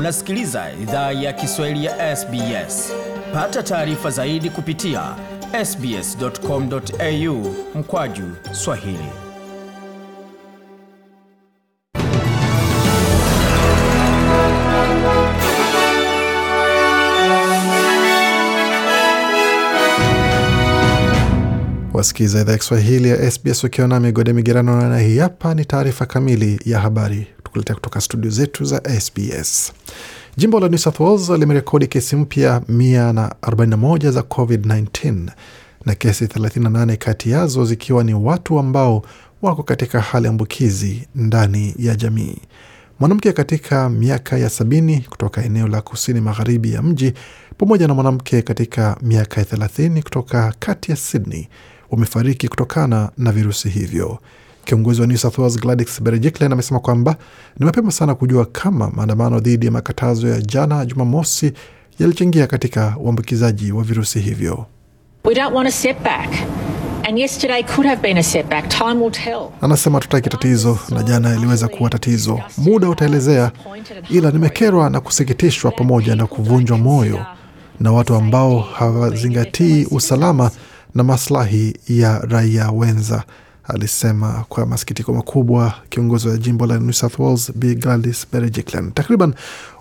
Unasikiliza idhaa ya Kiswahili ya SBS. Pata taarifa zaidi kupitia sbs.com.au mkwaju swahili. Wasikiliza idhaa ya Kiswahili ya SBS ukiwa na migode migerano, na hii hapa ni taarifa kamili ya habari tukuletea kutoka studio zetu za SBS. Jimbo la New South Wales limerekodi kesi mpya 141 za COVID-19 na kesi 38 kati yazo zikiwa ni watu ambao wako katika hali ambukizi ndani ya jamii. Mwanamke katika miaka ya sabini kutoka eneo la kusini magharibi ya mji pamoja na mwanamke katika miaka ya thelathini kutoka kati ya Sydney wamefariki kutokana na virusi hivyo. Kiongozi wa New South Wales Gladys Berejiklian amesema kwamba ni mapema sana kujua kama maandamano dhidi ya makatazo ya jana Jumamosi yalichangia katika uambukizaji wa virusi hivyo. We don't want a setback. And yesterday could have been a setback. Time will tell. Anasema tutaki tatizo, na jana iliweza kuwa tatizo, muda utaelezea, ila nimekerwa na kusikitishwa pamoja na kuvunjwa moyo na watu ambao hawazingatii usalama na maslahi ya raia wenza, alisema kwa masikitiko makubwa kiongozi wa jimbo la New South Wales Bi Gladys Berejiklian. Takriban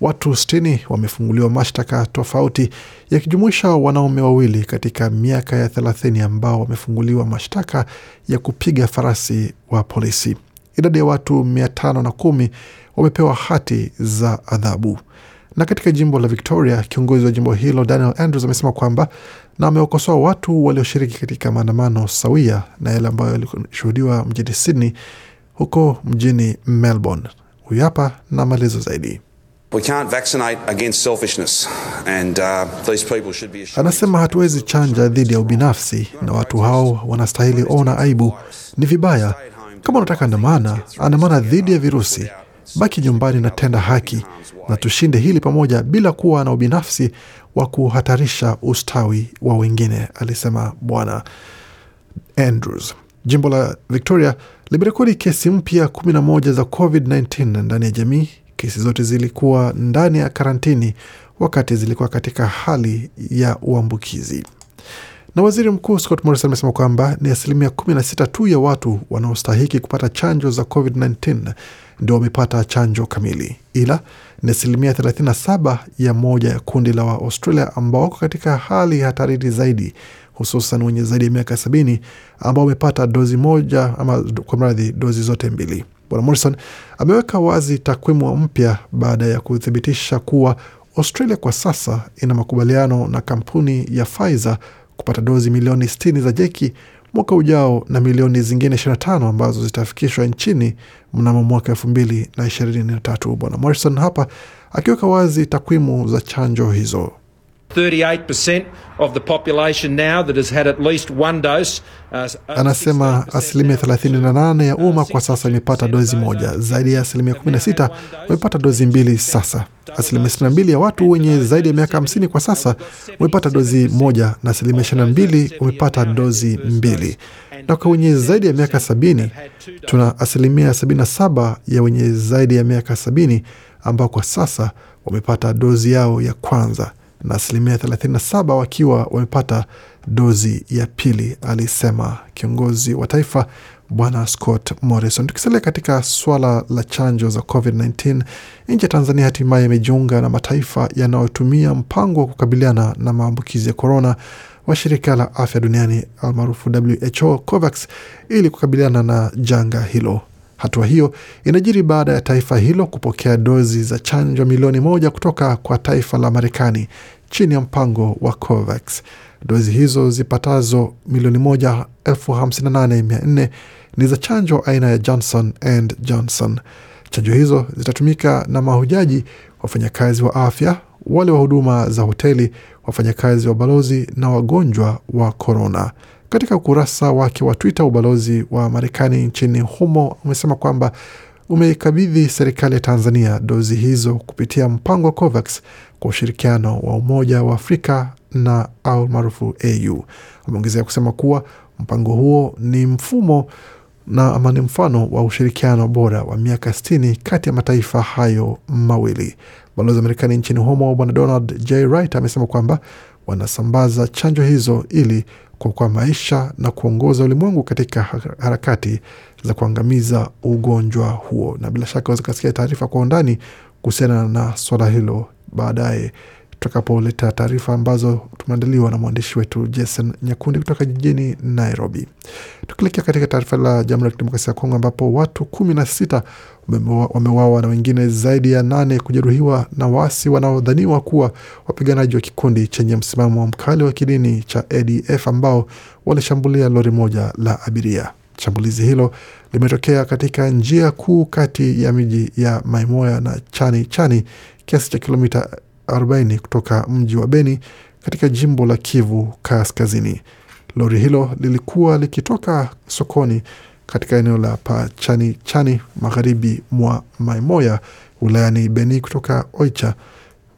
watu sitini wamefunguliwa mashtaka tofauti yakijumuisha wanaume wawili katika miaka ya thelathini ambao wamefunguliwa mashtaka ya kupiga farasi wa polisi. Idadi ya watu mia tano na kumi wamepewa hati za adhabu. Na katika jimbo la Victoria, kiongozi wa jimbo hilo Daniel Andrews amesema kwamba na amewakosoa watu walioshiriki katika maandamano sawia na yale ambayo yalishuhudiwa mjini Sydney, huko mjini Melbourne. Huyu hapa na maelezo zaidi. We can't vaccinate against selfishness and uh, these people should be ashamed. Anasema hatuwezi chanja dhidi ya ubinafsi na watu hao wanastahili ona aibu. Ni vibaya. Kama unataka andamana, andamana dhidi ya virusi. Baki nyumbani na tenda haki, na tushinde hili pamoja bila kuwa na ubinafsi wa kuhatarisha ustawi wa wengine, alisema Bwana Andrews. Jimbo la Victoria limerekodi kesi mpya 11 za COVID-19 ndani ya jamii. Kesi zote zilikuwa ndani ya karantini wakati zilikuwa katika hali ya uambukizi. Na waziri mkuu Scott Morrison amesema kwamba ni asilimia 16 tu ya watu wanaostahiki kupata chanjo za COVID-19 ndio wamepata chanjo kamili, ila ni asilimia 37 ya moja ya kundi la Waaustralia ambao wako katika hali hatarini zaidi, hususan wenye zaidi ya miaka sabini ambao wamepata dozi moja ama kwa mradhi dozi zote mbili. Bwana Morrison ameweka wazi takwimu mpya baada ya kuthibitisha kuwa Australia kwa sasa ina makubaliano na kampuni ya Pfizer kupata dozi milioni 60 za jeki mwaka ujao na milioni zingine 25 ambazo zitafikishwa nchini mnamo mwaka elfu mbili na ishirini na tatu. Bwana Morrison hapa akiweka wazi takwimu za chanjo hizo. Anasema asilimia 38 ya umma kwa sasa imepata dozi moja, zaidi ya asilimia 16 wamepata dozi mbili sasa. Asilimia 62 ya watu wenye zaidi ya miaka 50 kwa sasa wamepata dozi moja na asilimia 22 wamepata dozi mbili, na kwa wenye zaidi ya miaka 70 tuna asilimia 77 ya wenye zaidi ya miaka 70 ambao kwa sasa wamepata dozi yao ya kwanza na asilimia 37 wakiwa wamepata dozi ya pili, alisema kiongozi wa taifa Bwana Scott Morrison. Tukisalia katika swala la chanjo za COVID-19, nchi ya Tanzania hatimaye imejiunga na mataifa yanayotumia mpango wa kukabiliana na maambukizi ya korona wa shirika la afya duniani almaarufu WHO COVAX ili kukabiliana na janga hilo. Hatua hiyo inajiri baada ya taifa hilo kupokea dozi za chanjo milioni moja kutoka kwa taifa la Marekani chini ya mpango wa COVAX. Dozi hizo zipatazo milioni moja elfu hamsini na nane mia nne ni za chanjo aina ya Johnson and Johnson. Chanjo hizo zitatumika na mahujaji, wafanyakazi wa afya, wale wa huduma za hoteli, wafanyakazi wa balozi na wagonjwa wa korona. Katika ukurasa wake wa Twitter, ubalozi wa Marekani nchini humo umesema kwamba umeikabidhi serikali ya Tanzania dozi hizo kupitia mpango wa COVAX kwa ushirikiano wa Umoja wa Afrika na au maarufu AU. Ameongezea kusema kuwa mpango huo ni mfumo na ama ni mfano wa ushirikiano bora wa miaka 60 kati ya mataifa hayo mawili. Balozi wa Marekani nchini humo Bwana Donald J Wright amesema kwamba wanasambaza chanjo hizo ili kuokoa maisha na kuongoza ulimwengu katika harakati za kuangamiza ugonjwa huo. Na bila shaka kasikia taarifa kwa undani kuhusiana na swala hilo baadaye tutakapoleta taarifa ambazo tumeandaliwa na mwandishi wetu Jason Nyakundi kutoka jijini Nairobi. Tukielekea katika taarifa la Jamhuri ya Kidemokrasia ya Kongo ambapo watu kumi na sita wameuawa na wengine zaidi ya nane kujeruhiwa na waasi wanaodhaniwa kuwa wapiganaji wa kikundi chenye msimamo mkali wa kidini cha ADF ambao walishambulia lori moja la abiria. Shambulizi hilo limetokea katika njia kuu kati ya miji ya Maimoya na Chani Chani, kiasi cha kilomita 40 kutoka mji wa Beni katika jimbo la Kivu Kaskazini. Lori hilo lilikuwa likitoka sokoni katika eneo la Pachani Chani, magharibi mwa Maimoya, wilayani Beni kutoka Oicha.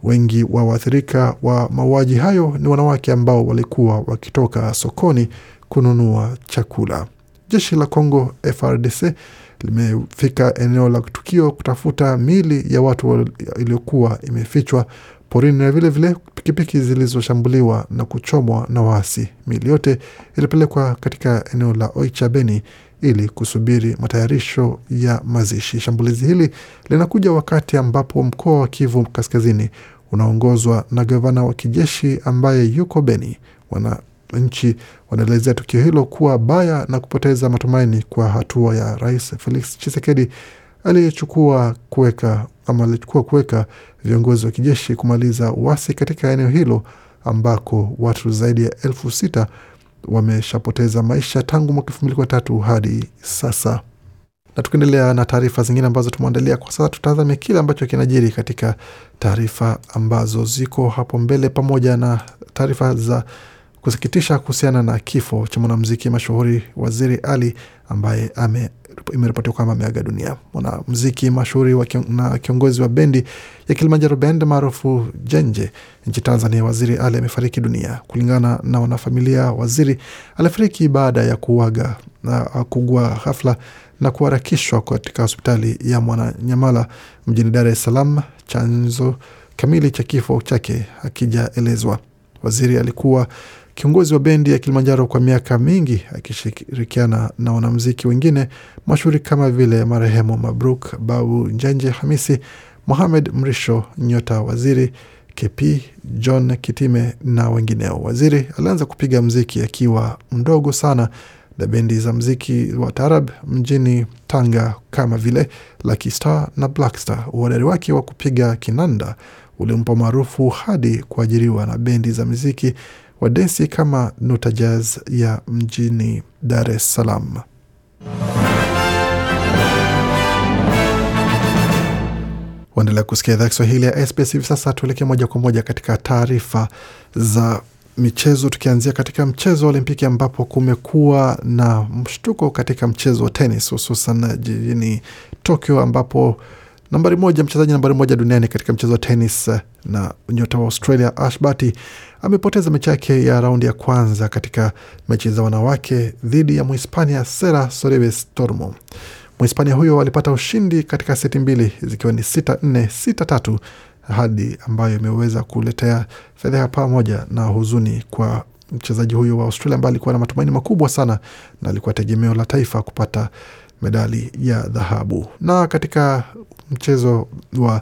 Wengi wa waathirika wa mauaji hayo ni wanawake ambao walikuwa wakitoka sokoni kununua chakula. Jeshi la Congo FRDC limefika eneo la tukio kutafuta mili ya watu iliyokuwa imefichwa porini na vilevile pikipiki zilizoshambuliwa na kuchomwa na waasi. Mili yote ilipelekwa katika eneo la Oicha Beni ili kusubiri matayarisho ya mazishi. Shambulizi hili linakuja wakati ambapo mkoa wa Kivu Kaskazini unaongozwa na gavana wa kijeshi ambaye yuko Beni. Wananchi wanaelezea tukio hilo kuwa baya na kupoteza matumaini kwa hatua ya Rais Felix Tshisekedi aliyechukua kuweka ama alichukua kuweka viongozi wa kijeshi kumaliza uasi katika eneo hilo ambako watu zaidi ya elfu sita wameshapoteza maisha tangu mwaka elfu mbili na tatu hadi sasa. Na tukiendelea na taarifa zingine ambazo tumeandalia kwa sasa, tutazame kile ambacho kinajiri katika taarifa ambazo ziko hapo mbele, pamoja na taarifa za kusikitisha kuhusiana na kifo cha mwanamziki mashuhuri Waziri Ali ambaye ame imeripotiwa kwamba ameaga dunia. Mwanamziki mashuhuri kion, na kiongozi wa bendi ya Kilimanjaro Band maarufu Jenje nchi Tanzania, Waziri Ali amefariki dunia. Kulingana na wanafamilia, Waziri alifariki baada ya kuaga na kugua ghafla na kuharakishwa katika hospitali ya Mwananyamala mjini Dar es Salaam. Chanzo kamili cha kifo chake hakijaelezwa. Waziri alikuwa kiongozi wa bendi ya Kilimanjaro kwa miaka mingi akishirikiana na wanamziki wengine mashuhuri kama vile marehemu Mabruk Babu Njanje, Hamisi, Mohamed Mrisho, Nyota Waziri, KP John Kitime na wengineo. Waziri alianza kupiga mziki akiwa mdogo sana na bendi za mziki wa taarab mjini Tanga kama vile Lucky Star na Black Star. Uhodari wake wa kupiga kinanda ulimpa maarufu hadi kuajiriwa na bendi za muziki wa densi kama Nuta Jazz ya mjini Dar es Salaam. Waendelea kusikia idhaa Kiswahili ya SBS. Hivi sasa tuelekee moja kwa moja katika taarifa za michezo, tukianzia katika mchezo wa Olimpiki ambapo kumekuwa na mshtuko katika mchezo wa tenis, hususan jijini Tokyo ambapo nambari moja mchezaji nambari moja duniani katika mchezo wa tenis na nyota wa Australia Ash Barty amepoteza mechi yake ya raundi ya kwanza katika mechi za wanawake dhidi ya Mhispania Sera Sorebes Tormo. Mhispania huyo alipata ushindi katika seti mbili zikiwa ni sita nne sita tatu hadi ambayo imeweza kuletea fedheha pamoja na huzuni kwa mchezaji huyo wa Australia ambaye alikuwa na matumaini makubwa sana na alikuwa tegemeo la taifa kupata medali ya dhahabu. Na katika mchezo wa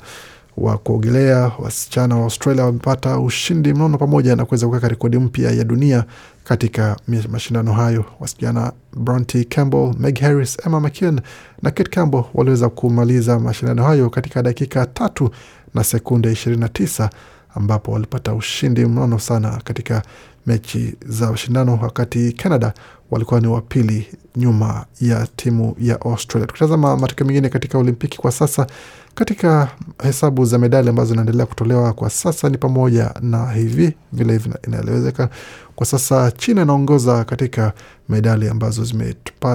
wa kuogelea wasichana wa Australia wamepata ushindi mnono pamoja na kuweza kuweka rekodi mpya ya dunia katika mashindano hayo. Wasichana Bronte Campbell, Meg Harris, Emma McKeon na Kate Campbell waliweza kumaliza mashindano hayo katika dakika tatu na sekunde 29 ambapo walipata ushindi mnono sana katika mechi za ushindano, wakati Canada walikuwa ni wapili nyuma ya timu ya Australia. Tukitazama matokeo mengine katika Olimpiki kwa sasa, katika hesabu za medali ambazo zinaendelea kutolewa kwa sasa ni pamoja na hivi vile inaelewezeka kwa sasa, China inaongoza katika medali ambazo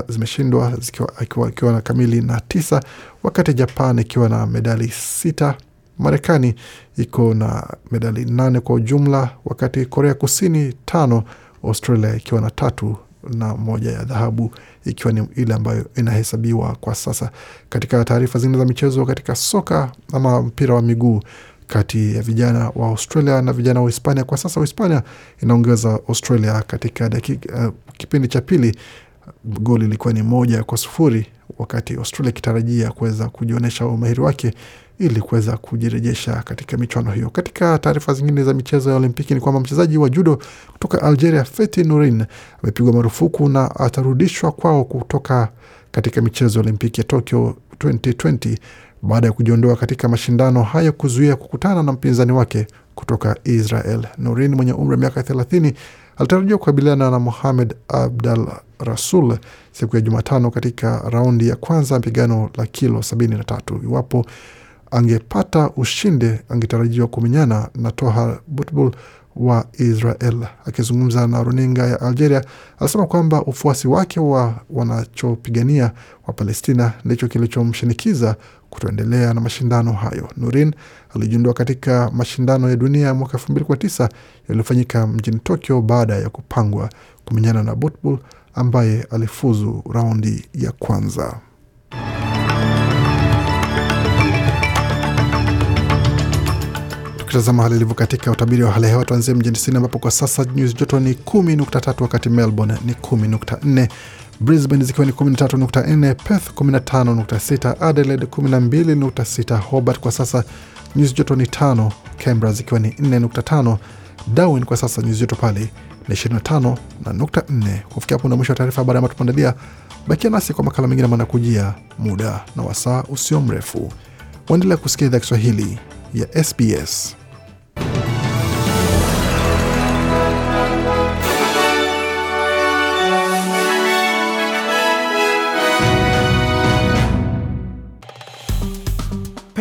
zimeshindwa zime ikiwa na kamili na tisa, wakati Japan ikiwa na medali sita Marekani iko na medali nane kwa ujumla, wakati Korea Kusini tano, Australia ikiwa na tatu na moja ya dhahabu ikiwa ni ile ambayo inahesabiwa kwa sasa. Katika taarifa zingine za michezo, katika soka ama mpira wa miguu kati ya vijana wa Australia na vijana wa Hispania, kwa sasa Hispania inaongeza Australia katika dakika, uh, kipindi cha pili goli ilikuwa ni moja kwa sufuri wakati Australia ikitarajia kuweza kujionyesha umahiri wake ili kuweza kujirejesha katika michuano hiyo. Katika taarifa zingine za michezo ya Olimpiki ni kwamba mchezaji wa judo kutoka Algeria Feti Nurin amepigwa marufuku na atarudishwa kwao kutoka katika michezo ya Olimpiki ya Tokyo 2020 baada ya kujiondoa katika mashindano hayo kuzuia kukutana na mpinzani wake kutoka Israel. Nurin mwenye umri wa miaka 30 alitarajiwa kukabiliana na Mohamed Abdal Rasul siku ya Jumatano katika raundi ya kwanza ya pigano la kilo 73. Iwapo angepata ushindi, angetarajiwa kumenyana na Toha Butbul wa Israel. Akizungumza na runinga ya Algeria, alisema kwamba ufuasi wake wa wanachopigania wa Palestina ndicho kilichomshinikiza kutoendelea na mashindano hayo. Nurin alijiondoa katika mashindano ya dunia ya mwaka elfu mbili kumi na tisa yaliyofanyika mjini Tokyo baada ya kupangwa kumenyana na Butbul ambaye alifuzu raundi ya kwanza. Tukitazama hali ilivyo katika utabiri wa hali ya hewa, tuanzie mjini Sydney ambapo kwa sasa nyuzi joto ni 10.3, wakati Melbourne ni 10.4, Brisbane zikiwa ni 13.4, Perth 15.6, Adelaide 12.6, Hobart kwa sasa nyuzi joto ni 5, Canberra zikiwa ni 4.5, Darwin kwa sasa nyuzi joto pale ni 25 na nukta 4. Kufikia hapo na mwisho wa taarifa habari ambayo tumeandalia. Bakia nasi kwa makala mengine manakujia muda na wasaa usio mrefu. Waendelea kusikia idhaa Kiswahili ya SBS.